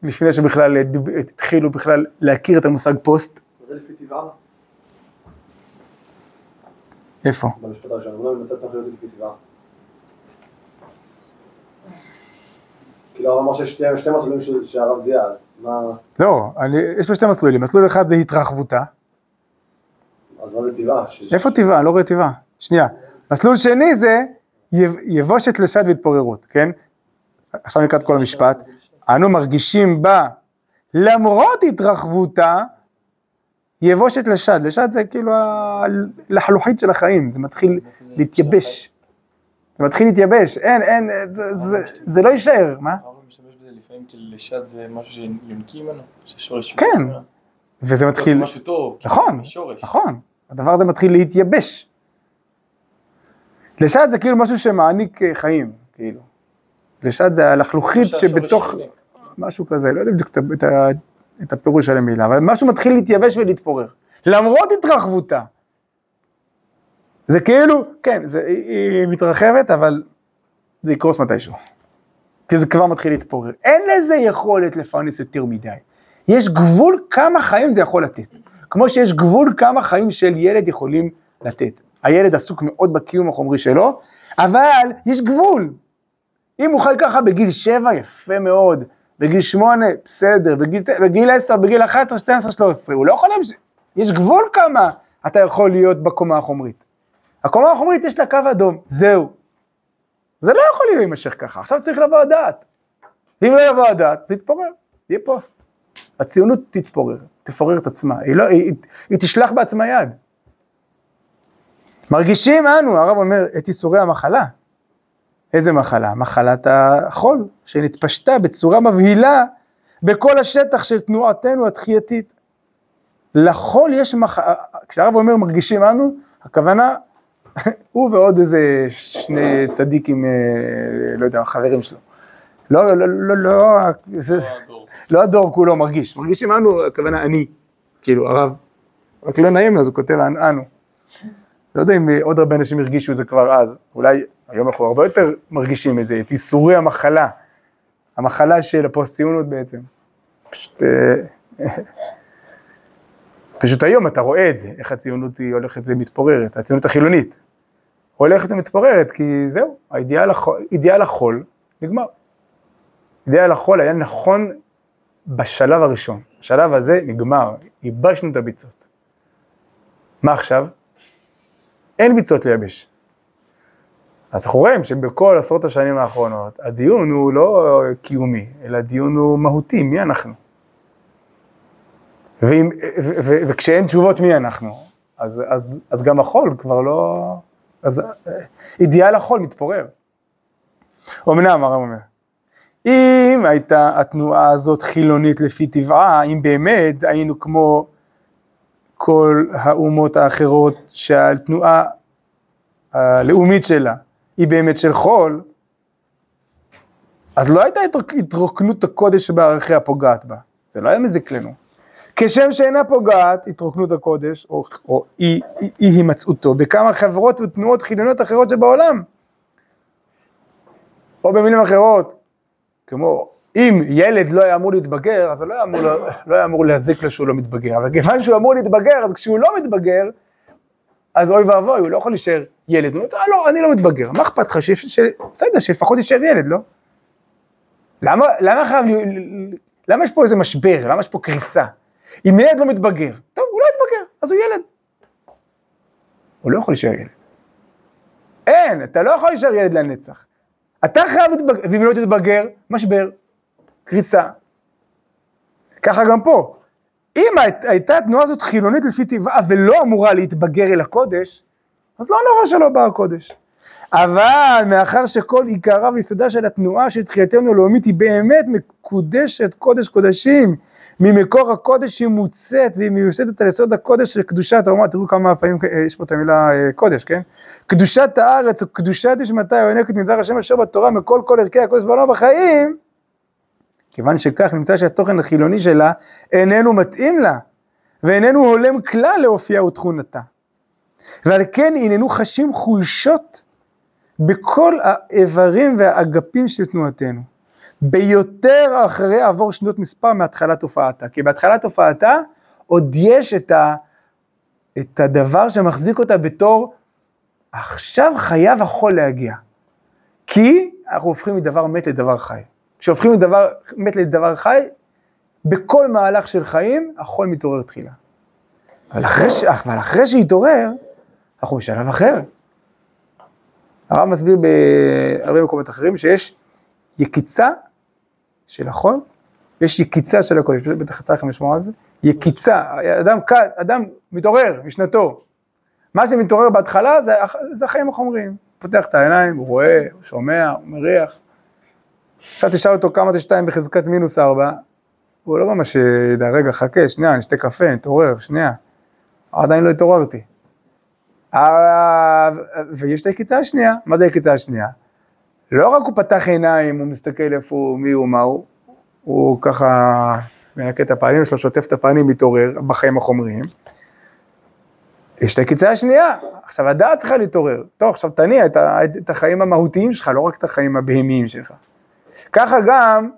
לפני שבכלל התחילו בכלל להכיר את המושג פוסט. זה לפי טבעה? איפה? במשפט הראשון, לפי טבעה. כאילו הרב אמר שיש שתי מסלולים שהרב זיהה, אז מה... לא, יש פה שתי מסלולים, מסלול אחד זה התרחבותה. אז מה זה טבעה? איפה טבעה? אני לא רואה טבעה. שנייה. מסלול שני זה יבושת לשד והתפוררות, כן? עכשיו נקרא את כל המשפט. אנו מרגישים בה, למרות התרחבותה, יבושת לשד. לשד זה כאילו הלחלוחית של החיים, זה מתחיל להתייבש. זה מתחיל להתייבש, אין, אין, זה לא יישאר, מה? לפעמים לשד זה משהו שיונקים ממנו, ששורש... כן, וזה מתחיל... זה משהו טוב, נכון, נכון, הדבר הזה מתחיל להתייבש. לשד זה כאילו משהו שמעניק אה, חיים, כאילו. לשד זה הלחלוכית שבתוך... משהו כזה, לא יודע בדיוק את הפירוש של המילה, אבל משהו מתחיל להתייבש ולהתפורר. למרות התרחבותה. זה כאילו, כן, זה, היא מתרחבת, אבל זה יקרוס מתישהו. כי זה כבר מתחיל להתפורר. אין לזה יכולת לפרנס יותר מדי. יש גבול כמה חיים זה יכול לתת. כמו שיש גבול כמה חיים של ילד יכולים לתת. הילד עסוק מאוד בקיום החומרי שלו, אבל יש גבול. אם הוא חי ככה בגיל שבע, יפה מאוד. בגיל שמונה, בסדר. בגיל, בגיל עשר, בגיל אחת עשרה, שתיים עשרה, שלוש עשרה. הוא לא יכול להמשיך. יש גבול כמה אתה יכול להיות בקומה החומרית. הקומה החומרית יש לה קו אדום, זהו. זה לא יכול להימשך ככה, עכשיו צריך לבוא הדעת. ואם לא יבוא הדעת, זה יתפורר, יהיה פוסט. הציונות תתפורר, תפורר את עצמה, היא, לא, היא, היא, היא תשלח בעצמה יד. מרגישים אנו, הרב אומר, את ייסורי המחלה. איזה מחלה? מחלת החול, שנתפשטה בצורה מבהילה בכל השטח של תנועתנו התחייתית. לחול יש מחלה, כשהרב אומר מרגישים אנו, הכוונה, [laughs] הוא ועוד איזה שני צדיקים, אה, לא יודע, חברים שלו. לא, לא, לא, לא, זה, לא הדור. לא הדור כולו מרגיש, מרגישים אנו, הכוונה אני, כאילו הרב, רק לא נעים לו, אז הוא כותב "אנ- אנו. לא יודע אם אה, עוד הרבה אנשים הרגישו את זה כבר אז, אולי היום אנחנו הרבה יותר מרגישים את זה, את ייסורי המחלה, המחלה של הפוסט-ציונות בעצם. פשוט, אה, [laughs] פשוט היום אתה רואה את זה, איך הציונות היא הולכת ומתפוררת, הציונות החילונית. הולכת ומתפוררת, כי זהו, האידיאל החול, אידיאל החול נגמר. אידיאל החול היה נכון בשלב הראשון. השלב הזה נגמר, ייבשנו את הביצות. מה עכשיו? אין ביצות לייבש. אז אנחנו רואים שבכל עשרות השנים האחרונות, הדיון הוא לא קיומי, אלא הדיון הוא מהותי, מי אנחנו? ואם, ו, ו, וכשאין תשובות מי אנחנו, אז, אז, אז גם החול כבר לא... אז אה, אידיאל החול מתפורר. אמנם, הרב אומר, אם הייתה התנועה הזאת חילונית לפי טבעה, אם באמת היינו כמו כל האומות האחרות שהתנועה הלאומית שלה היא באמת של חול, אז לא הייתה התרוק- התרוקנות הקודש שבערכיה הפוגעת בה, זה לא היה מזיק לנו. כשם שאינה פוגעת התרוקנות הקודש, או, או אי, אי, אי הימצאותו, בכמה חברות ותנועות חילוניות אחרות שבעולם. או במילים אחרות, כמו אם ילד לא היה אמור להתבגר, אז זה לא היה אמור, [laughs] לא היה אמור להזיק לו שהוא לא מתבגר, אבל כיוון שהוא אמור להתבגר, אז כשהוא לא מתבגר, אז אוי ואבוי, הוא לא יכול להישאר ילד. הוא אומר, "אה, לא, אני לא מתבגר, מה אכפת לך? בסדר, שלפחות יישאר ילד, לא? למה, למה חייב, למה יש פה איזה משבר? למה יש פה קריסה? אם ילד לא מתבגר, טוב, הוא לא יתבגר, אז הוא ילד. הוא לא יכול להישאר ילד. אין, אתה לא יכול להישאר ילד לנצח. אתה חייב להתבגר, ואם לא תתבגר, משבר, קריסה. ככה גם פה. אם הי- הייתה התנועה הזאת חילונית לפי טבעה ולא אמורה להתבגר אל הקודש, אז לא נורא שלא בא הקודש. אבל מאחר שכל עיקרה ויסודה של התנועה של תחייתנו הלאומית היא באמת מקודשת קודש קודשים, ממקור הקודש היא מוצאת והיא מיוסדת על יסוד הקודש של קדושת האומה, תראו כמה פעמים אה, יש פה את המילה אה, קודש, כן? קדושת הארץ או קדושת נשמתה היונקת מדבר השם אשר בתורה מכל כל ערכי הקודש בעולם בחיים, כיוון שכך נמצא שהתוכן החילוני שלה איננו מתאים לה, ואיננו הולם כלל לאופייה ותכונתה. ועל כן הננו חשים חולשות בכל האיברים והאגפים של תנועתנו. ביותר אחרי עבור שנות מספר מהתחלת הופעתה. כי בהתחלת הופעתה עוד יש את, ה, את הדבר שמחזיק אותה בתור עכשיו חייב החול להגיע. כי אנחנו הופכים מדבר מת לדבר חי. כשהופכים מדבר מת לדבר חי, בכל מהלך של חיים החול מתעורר תחילה. אבל אחרי, ש... אבל אחרי שהתעורר, אנחנו בשלב אחר. הרב מסביר בהרבה מקומות אחרים שיש יקיצה של החול, יש יקיצה של הקודש, בטח לכם לשמוע על זה, יקיצה, אדם, אדם מתעורר משנתו, מה שמתעורר בהתחלה זה, זה החיים החומריים, פותח את העיניים, הוא רואה, הוא שומע, הוא מריח, עכשיו תשאל אותו כמה זה שתיים בחזקת מינוס ארבע, הוא לא ממש ידע, רגע חכה, שנייה, נשתה קפה, נתעורר, שנייה, עדיין לא התעוררתי. אה, ויש את היקיצה השנייה, מה זה היקיצה השנייה? לא רק הוא פתח עיניים, הוא מסתכל איפה הוא, מי הוא, מה הוא, הוא ככה מנקה את הפנים שלו, שוטף את הפנים, מתעורר בחיים החומריים. יש את היקיצה השנייה, עכשיו הדעת צריכה להתעורר. טוב, עכשיו תניע את, את החיים המהותיים שלך, לא רק את החיים הבהמיים שלך. ככה גם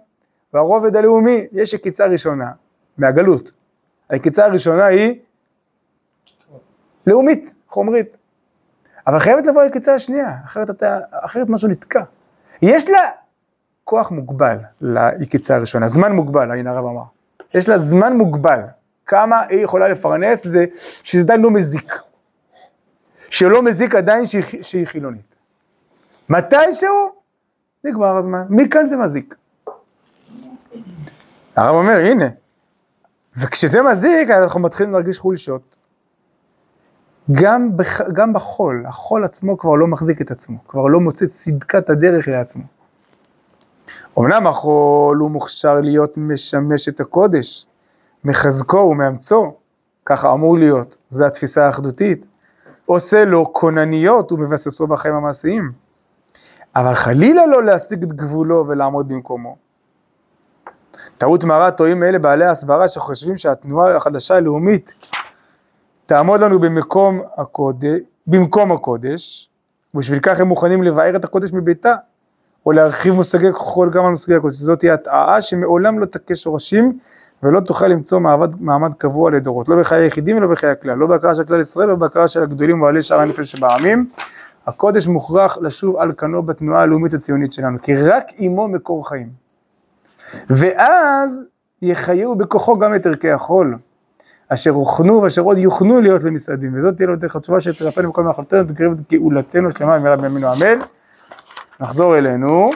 ברובד הלאומי יש יקיצה ראשונה, מהגלות. היקיצה הראשונה היא לאומית, חומרית. אבל חייבת לבוא היקיצה השנייה, אחרת, אתה, אחרת משהו נתקע. יש לה כוח מוגבל ליקיצה הראשונה, זמן מוגבל, הנה הרב אמר. יש לה זמן מוגבל, כמה היא יכולה לפרנס, זה, שזה עדיין לא מזיק. שלא מזיק עדיין שהיא, שהיא חילונית. מתישהו, נגמר הזמן. מכאן זה מזיק. הרב אומר, הנה, וכשזה מזיק, אנחנו מתחילים להרגיש חולשות. גם, בח, גם בחול, החול עצמו כבר לא מחזיק את עצמו, כבר לא מוצא צדקת הדרך לעצמו. אמנם החול הוא מוכשר להיות משמש את הקודש, מחזקו ומאמצו, ככה אמור להיות, זו התפיסה האחדותית. עושה לו כונניות ומבססו בחיים המעשיים. אבל חלילה לא להשיג את גבולו ולעמוד במקומו. טעות מרה טועים אלה בעלי ההסברה שחושבים שהתנועה החדשה הלאומית תעמוד לנו במקום הקודש, במקום הקודש, ובשביל כך הם מוכנים לבאר את הקודש מביתה, או להרחיב מושגי כחול גם על מושגי הקודש. זאת תהיה הטעה שמעולם לא תכה שורשים ולא תוכל למצוא מעמד, מעמד קבוע לדורות, לא בחיי היחידים ולא בחיי הכלל, לא בהכרה של כלל ישראל ולא בהכרה של הגדולים ובעלי שאר הנפש שבעמים. הקודש מוכרח לשוב על כנו בתנועה הלאומית הציונית שלנו, כי רק עמו מקור חיים. ואז יחיו בכוחו גם את ערכי החול, אשר הוכנו ואשר עוד יוכנו להיות למסעדים, וזאת תהיה לו דרך התשובה שתרפאנו בכל מאכלתנו, תקרב את גאולתנו שלמה במהרה בימינו אמן. נחזור אלינו.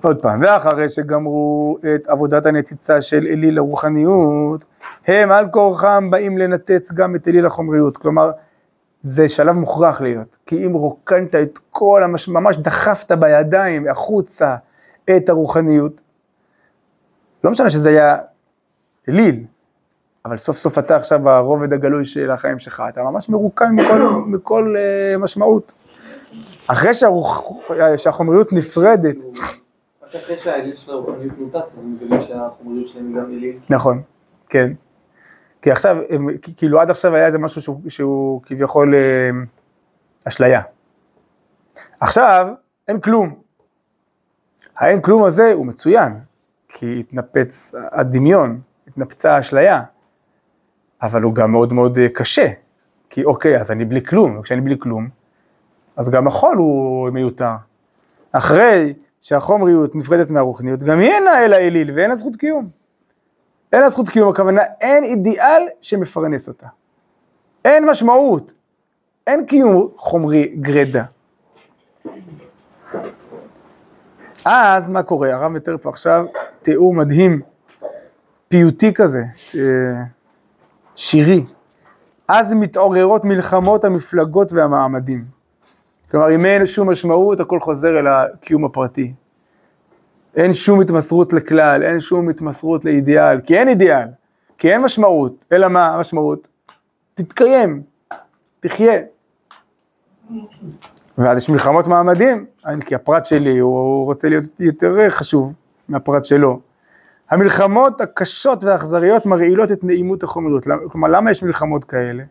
עוד פעם, ואחרי שגמרו את עבודת הנציצה של אליל הרוחניות, הם על כורחם באים לנתץ גם את אליל החומריות, כלומר, זה שלב מוכרח להיות, כי אם רוקנת את כל, המש... ממש דחפת בידיים החוצה את הרוחניות, לא משנה שזה היה אליל, אבל סוף סוף אתה עכשיו ברובד הגלוי של החיים שלך, אתה ממש מרוקן מכל, [coughs] מכל uh, משמעות. אחרי שהרוח, שהחומריות נפרדת, [coughs] רק אחרי שהאליל של הרוחניות נותץ, אז מגלים שהחומריות שלהם גם אליל. נכון, כן. כי עכשיו, כאילו עד עכשיו היה איזה משהו שהוא, שהוא כביכול אה, אשליה. עכשיו, אין כלום. האין כלום הזה הוא מצוין, כי התנפץ הדמיון, התנפצה האשליה, אבל הוא גם מאוד מאוד אה, קשה, כי אוקיי, אז אני בלי כלום, וכשאני בלי כלום, אז גם החול הוא מיותר. אחרי שהחומריות נפרדת מהרוחניות, גם היא אינה אלא אליל ואין לה זכות קיום. אין לה זכות קיום, הכוונה אין אידיאל שמפרנס אותה. אין משמעות, אין קיום חומרי גרידא. אז מה קורה? הרב מתאר פה עכשיו תיאור מדהים, פיוטי כזה, אה, שירי. אז מתעוררות מלחמות המפלגות והמעמדים. כלומר, אם אין שום משמעות, הכל חוזר אל הקיום הפרטי. אין שום התמסרות לכלל, אין שום התמסרות לאידיאל, כי אין אידיאל, כי אין משמעות, אלא מה המשמעות? תתקיים, תחיה. ואז יש מלחמות מעמדים, כי הפרט שלי, הוא רוצה להיות יותר חשוב מהפרט שלו. המלחמות הקשות והאכזריות מרעילות את נעימות החומריות. כלומר, למה יש מלחמות כאלה?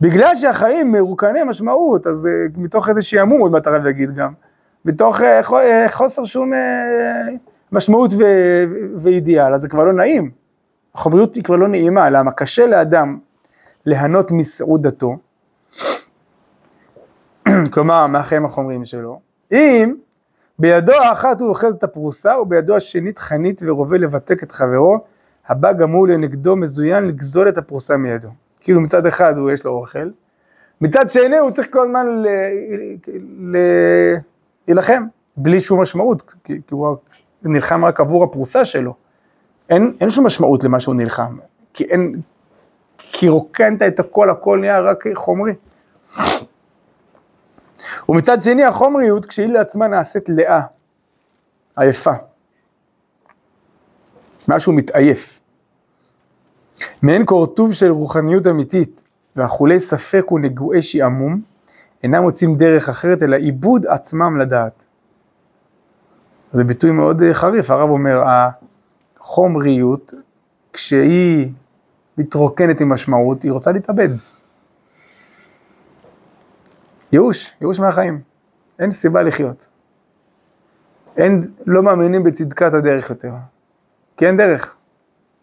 בגלל שהחיים מרוקני משמעות, אז uh, מתוך איזה שעמום, עוד מעט הרב יגיד גם, מתוך uh, חוסר שום uh, משמעות ו- ואידיאל, אז זה כבר לא נעים. החומריות היא כבר לא נעימה, למה? קשה לאדם ליהנות מסעודתו, [clears throat] כלומר, מהחיים החומריים שלו, אם בידו האחת הוא אוחז את הפרוסה, ובידו השנית חנית ורובה לבתק את חברו, הבא גם הוא לנגדו מזוין לגזול את הפרוסה מידו. כאילו מצד אחד הוא יש לו אוכל, מצד שני הוא צריך כל הזמן להילחם, בלי שום משמעות, כי, כי הוא נלחם רק עבור הפרוסה שלו. אין, אין שום משמעות למה שהוא נלחם, כי אין, כי רוקנת את הכל, הכל נהיה רק חומרי. ומצד שני החומריות, כשהיא לעצמה נעשית לאה, עייפה. משהו מתעייף. מעין קורטוב של רוחניות אמיתית, ואכולי ספק ונגועי שעמום, אינם מוצאים דרך אחרת אלא עיבוד עצמם לדעת. זה ביטוי מאוד אה, חריף, הרב אומר, החומריות, כשהיא מתרוקנת עם משמעות, היא רוצה להתאבד. ייאוש, ייאוש מהחיים. אין סיבה לחיות. אין, לא מאמינים בצדקת הדרך יותר. כי אין דרך.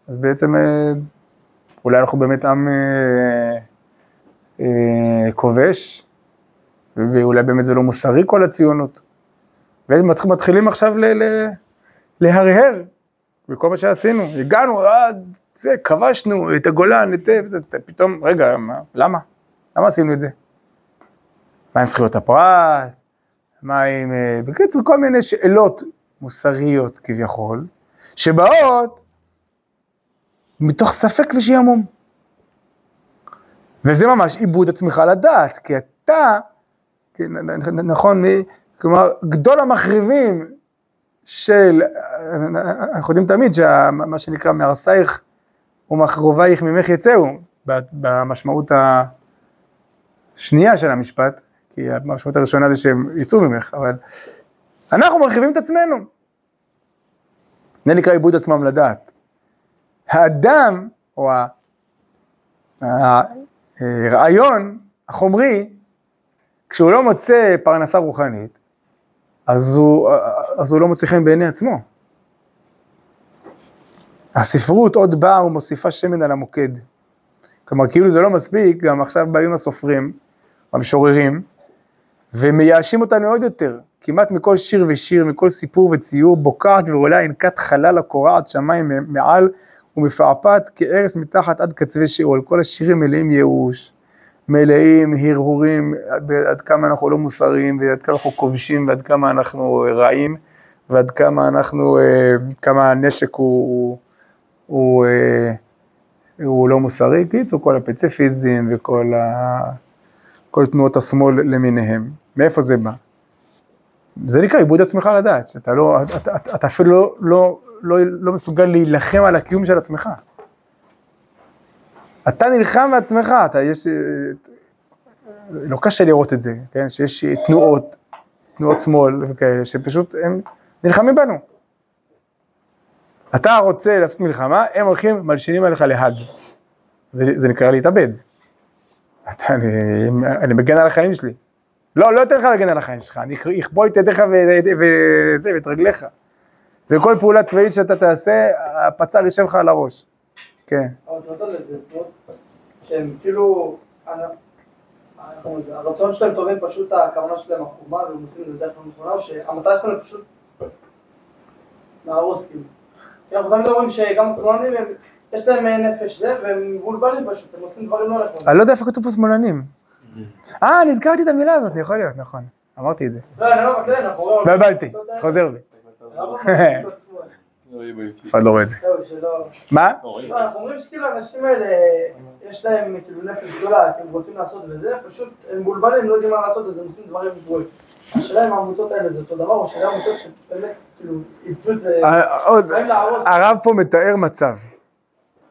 אז בעצם אה, אולי אנחנו באמת עם אה, אה, כובש, ואולי באמת זה לא מוסרי כל הציונות. ומתחילים עכשיו ל, ל, להרהר בכל מה שעשינו. הגענו עד זה, כבשנו את הגולן, את זה, פתאום, רגע, מה, למה? למה עשינו את זה? מה עם זכויות הפרט? מה עם... אה, בקיצור, כל מיני שאלות מוסריות כביכול, שבאות מתוך ספק ושעמום. וזה ממש עיבוד עצמך לדעת, כי אתה, נכון, מי- כלומר, גדול המחריבים של, אנחנו יודעים תמיד שמה שנקרא מהרסייך ומחרובייך ממך יצאו, במשמעות השנייה של המשפט, כי המשמעות הראשונה זה שהם יצאו ממך, אבל אנחנו מרחיבים את עצמנו. זה נקרא עיבוד עצמם לדעת. האדם, או הרעיון החומרי, כשהוא לא מוצא פרנסה רוחנית, אז הוא, אז הוא לא מוצא חן בעיני עצמו. הספרות עוד באה ומוסיפה שמן על המוקד. כלומר, כאילו זה לא מספיק, גם עכשיו באים הסופרים, המשוררים, ומייאשים אותנו עוד יותר. כמעט מכל שיר ושיר, מכל סיפור וציור, בוקעת ועולה ענקת חלל הקורעת שמיים מעל ומפעפעת כארס מתחת עד קצווי שאול. כל השירים מלאים ייאוש, מלאים הרהורים עד, כמה אנחנו לא מוסריים ועד כמה אנחנו כובשים ועד כמה אנחנו רעים ועד כמה אנחנו, אה, כמה הנשק הוא, הוא, הוא, אה, הוא לא מוסרי. קיצור, כל הפציפיזם וכל ה... כל תנועות השמאל למיניהם. מאיפה זה בא? זה נקרא עיבוד עצמך לדעת, שאתה לא, אתה, אתה אפילו לא, לא, לא, לא מסוגל להילחם על הקיום של עצמך. אתה נלחם בעצמך, אתה, יש, לא קשה לראות את זה, כן, שיש תנועות, תנועות שמאל וכאלה, שפשוט הם נלחמים בנו. אתה רוצה לעשות מלחמה, הם הולכים, מלשינים עליך להאג. זה, זה נקרא להתאבד. אתה, אני, אני מגן על החיים שלי. לא, לא אתן לך להגן על החיים שלך, אני אכבול את ידיך וזה, ואת רגליך. וכל פעולה צבאית שאתה תעשה, הפצ"ר יישב לך על הראש. כן. נותן לזה, שהם כאילו? הרצון שלהם טובים, פשוט הכוונה שלהם עקומה, והם עושים את זה דרך לא נכונה, שהמטרה שלהם פשוט להרוס כאילו. כי אנחנו תמיד אומרים שגם השמאלנים, יש להם אה, נפש זה, והם מבולבלים פשוט, הם עושים דברים לא נכונים. אני לא יודע איפה כתוב פה שמאלנים. אה, נזכרתי את המילה הזאת, יכול להיות, נכון. אמרתי את זה. לא, אני לא מכיר, אנחנו רואים... התבלבלתי, חוזר בי. לא. אף אחד לא רואה את זה. זהו, שלא... מה? לא. לא, אנחנו אומרים שכאילו האנשים האלה, יש להם כאילו נפש גדולה, הם רוצים לעשות וזה, פשוט הם מבולבלים, הם לא יודעים מה לעשות, אז הם עושים דברים גרועים. השאלה אם העמותות האלה זה אותו דבר, או שאלה עמותות שבאמת, כאילו, איבדו את זה, אה. הרב פה מתאר מצב.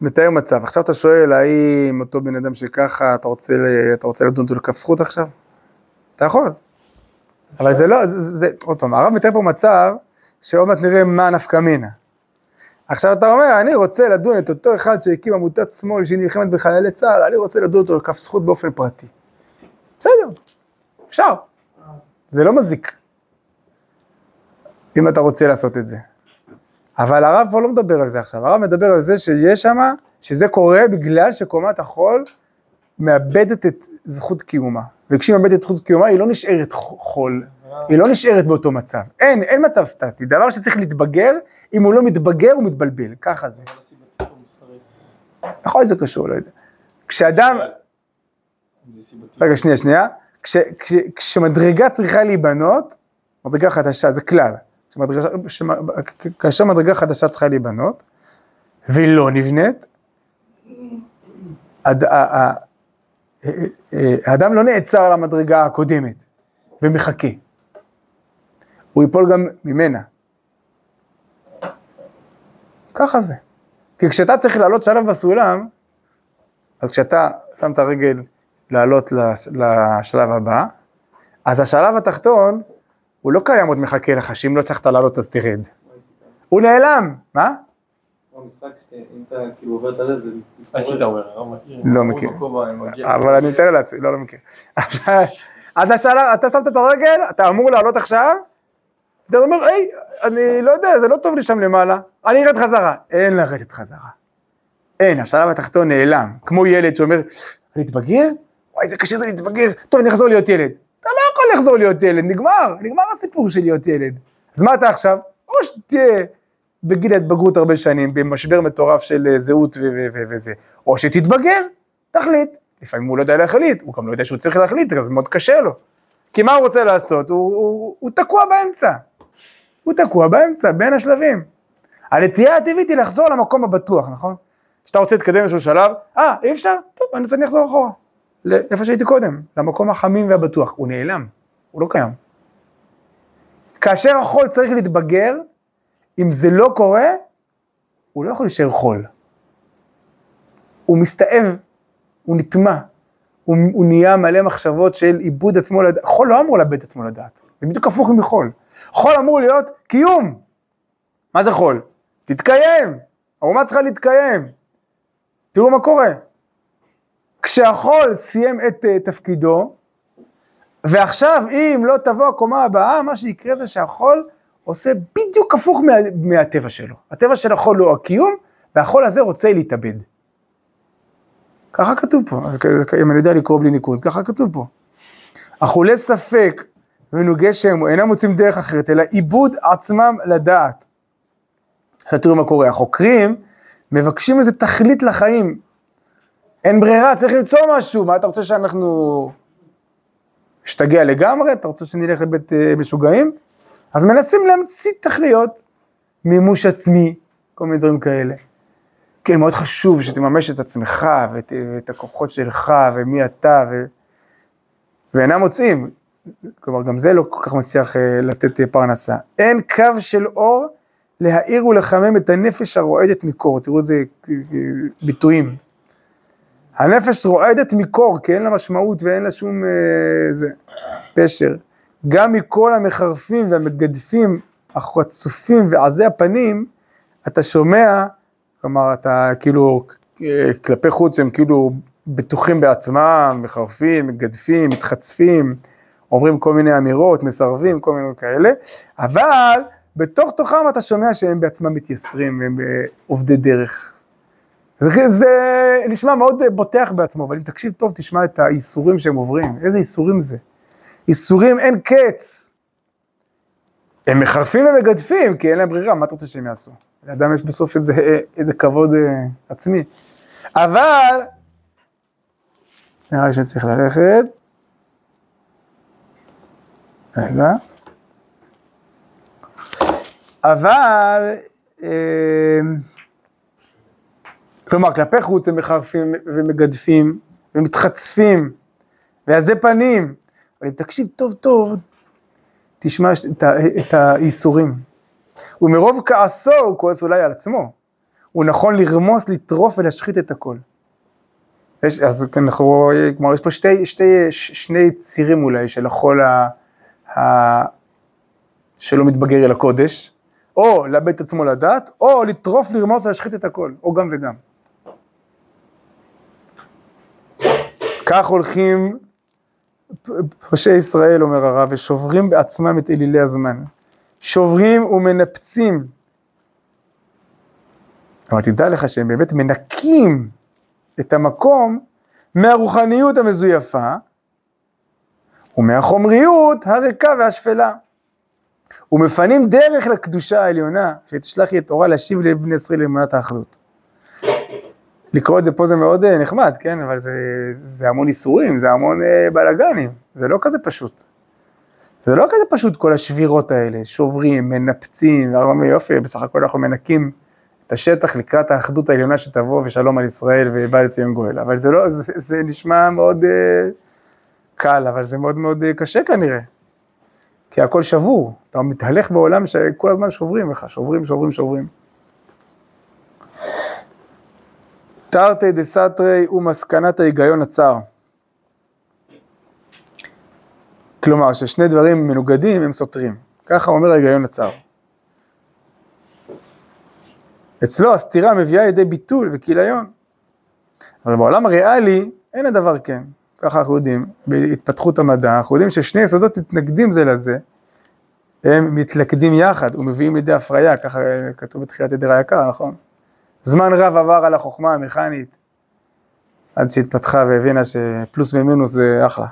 מתאר מצב. עכשיו אתה שואל, האם אותו בן אדם שככה, אתה רוצה, אתה רוצה לדון אותו לכף זכות עכשיו? אתה יכול. אבל זה לא, זה, זה, עוד פעם, הרב מתאר פה מצב, שעוד מעט נראה מה נפקא מינה. עכשיו אתה אומר, אני רוצה לדון את אותו אחד שהקים עמותת שמאל שהיא נלחמת בחיילי צה"ל, אני רוצה לדון אותו לכף זכות באופן פרטי. בסדר, אפשר. זה לא מזיק. אם אתה רוצה לעשות את זה. אבל הרב פה לא מדבר על זה עכשיו, הרב מדבר על זה שיש שם, שזה קורה בגלל שקומת החול מאבדת את זכות קיומה. וכשהיא מאבדת את זכות קיומה, היא לא נשארת חול, היא לא נשארת באותו מצב. אין, אין מצב סטטי. דבר שצריך להתבגר, אם הוא לא מתבגר, הוא מתבלבל. ככה זה. יכול להיות שזה קשור, לא יודע. כשאדם. רגע, שנייה, שנייה. כש, כש, כשמדרגה צריכה להיבנות, מדרגה חדשה, זה כלל. כאשר מדרגה חדשה צריכה להיבנות, והיא לא נבנית, האדם לא נעצר על המדרגה הקודמת ומחכה. הוא ייפול גם ממנה. ככה זה. כי כשאתה צריך לעלות שלב בסולם, אז כשאתה שם את הרגל לעלות לש- לשלב הבא, אז השלב התחתון, הוא לא קיים עוד מחכה לך, שאם לא הצלחת לעלות אז תרד. הוא נעלם, מה? במשחק שאם אתה כאילו עובר את זה לא מכיר. לא. אבל אני מתאר לעצמי, לא, לא מכיר. [laughs] אז השלב, אתה שמת את הרגל, אתה אמור לעלות עכשיו, אתה אומר, היי, אני לא יודע, זה לא טוב לי שם למעלה, אני ארד חזרה. אין לרדת חזרה. אין, השלב התחתון נעלם, כמו ילד שאומר, אני אתבגר? וואי, זה קשה זה להתבגר, טוב, אני אחזור להיות ילד. אתה לא יכול לחזור להיות ילד, נגמר, נגמר הסיפור של להיות ילד. אז מה אתה עכשיו? או שתהיה בגיל ההתבגרות הרבה שנים, במשבר מטורף של אה, זהות וזה, או שתתבגר, תחליט. לפעמים הוא לא יודע להחליט, הוא גם לא יודע שהוא צריך להחליט, אז מאוד קשה לו. כי מה הוא רוצה לעשות? הוא, הוא, הוא תקוע באמצע. הוא תקוע באמצע, בין השלבים. הנטייה הטבעית היא לחזור למקום הבטוח, נכון? כשאתה רוצה להתקדם איזשהו שלב, אה, אי אפשר? טוב, אני אני אחזור אחורה. לאיפה שהייתי קודם, למקום החמים והבטוח. הוא נעלם, הוא לא קיים. כאשר החול צריך להתבגר, אם זה לא קורה, הוא לא יכול להישאר חול. הוא מסתאב, הוא נטמע, הוא, הוא נהיה מלא מחשבות של איבוד עצמו לדעת. חול לא אמור לאבד את עצמו לדעת, זה בדיוק הפוך מחול. חול אמור להיות קיום. מה זה חול? תתקיים, האומה צריכה להתקיים. תראו מה קורה. כשהחול סיים את uh, תפקידו, ועכשיו אם לא תבוא הקומה הבאה, מה שיקרה זה שהחול עושה בדיוק הפוך מה, מהטבע שלו. הטבע של החול הוא הקיום, והחול הזה רוצה להתאבד. ככה כתוב פה, אם אני יודע לקרוא בלי ניקוד, ככה כתוב פה. אכולי ספק ונוגי שם אינם מוצאים דרך אחרת, אלא עיבוד עצמם לדעת. עכשיו תראו מה קורה, החוקרים מבקשים איזה תכלית לחיים. אין ברירה, צריך למצוא משהו, מה אתה רוצה שאנחנו נשתגע לגמרי? אתה רוצה שנלך לבית uh, משוגעים? אז מנסים להמציא תכליות, מימוש עצמי, כל מיני דברים כאלה. כן, מאוד חשוב שתממש את עצמך ואת, ואת הכוחות שלך ומי אתה, ו... ואינם מוצאים. כלומר, גם זה לא כל כך מצליח uh, לתת uh, פרנסה. אין קו של אור להאיר ולחמם את הנפש הרועדת מקור. תראו איזה uh, ביטויים. הנפש רועדת מקור, כי אין לה משמעות ואין לה שום uh, זה, פשר. גם מכל המחרפים והמגדפים, החצופים ועזי הפנים, אתה שומע כלומר, אתה כאילו, כלפי חוץ הם כאילו בטוחים בעצמם, מחרפים, מתגדפים, מתחצפים, אומרים כל מיני אמירות, מסרבים, כל מיני כאלה, אבל בתוך תוכם אתה שומע שהם בעצמם מתייסרים, הם אה, עובדי דרך. זה, זה נשמע מאוד בוטח בעצמו, אבל אם תקשיב טוב, תשמע את האיסורים שהם עוברים, איזה איסורים זה. איסורים אין קץ. הם מחרפים ומגדפים, כי אין להם ברירה, מה אתה רוצה שהם יעשו? לאדם יש בסוף איזה, איזה כבוד אה, עצמי. אבל, נראה לי שאני צריך ללכת. רגע. אבל, אה, כלומר, כלפי חוץ הם מחרפים ומגדפים ומתחצפים ועזי פנים. אבל אם תקשיב טוב טוב, תשמע את האיסורים. ומרוב כעסו הוא כועס אולי על עצמו. הוא נכון לרמוס, לטרוף ולהשחית את הכל. יש, אז אנחנו רואים, כלומר יש פה שתי, שתי, שני צירים אולי של החול ה, שלא מתבגר אל הקודש, או לאבד את עצמו לדעת, או לטרוף, לרמוס ולהשחית את הכל, או גם וגם. כך הולכים פושעי ישראל, אומר הרב, ושוברים בעצמם את אלילי הזמן. שוברים ומנפצים. אבל תדע לך שהם באמת מנקים את המקום מהרוחניות המזויפה ומהחומריות הריקה והשפלה. ומפנים דרך לקדושה העליונה, שתשלח לי את תורה להשיב לבני ישראל לאמונת האחדות. לקרוא את זה פה זה מאוד אה, נחמד, כן? אבל זה, זה המון איסורים, זה המון אה, בלאגנים, זה לא כזה פשוט. זה לא כזה פשוט כל השבירות האלה, שוברים, מנפצים, והרבה יופי, בסך הכל אנחנו מנקים את השטח לקראת האחדות העליונה שתבוא ושלום על ישראל ובא לציון גואל, אבל זה לא, זה, זה נשמע מאוד uh, קל, אבל זה מאוד מאוד uh, קשה כנראה, כי הכל שבור, אתה מתהלך בעולם שכל הזמן שוברים לך, שוברים, שוברים, שוברים. תרתי דסתרי ומסקנת ההיגיון הצר. כלומר, ששני דברים מנוגדים הם סותרים. ככה אומר ההיגיון הצר. אצלו הסתירה מביאה לידי ביטול וכיליון. אבל בעולם הריאלי אין הדבר כן. ככה אנחנו יודעים, בהתפתחות המדע, אנחנו יודעים ששני יסודות מתנגדים זה לזה, הם מתלכדים יחד ומביאים לידי הפריה, ככה כתוב בתחילת עדר היקר, נכון? זמן רב עבר על החוכמה המכנית, עד שהתפתחה והבינה שפלוס ומינוס זה אחלה.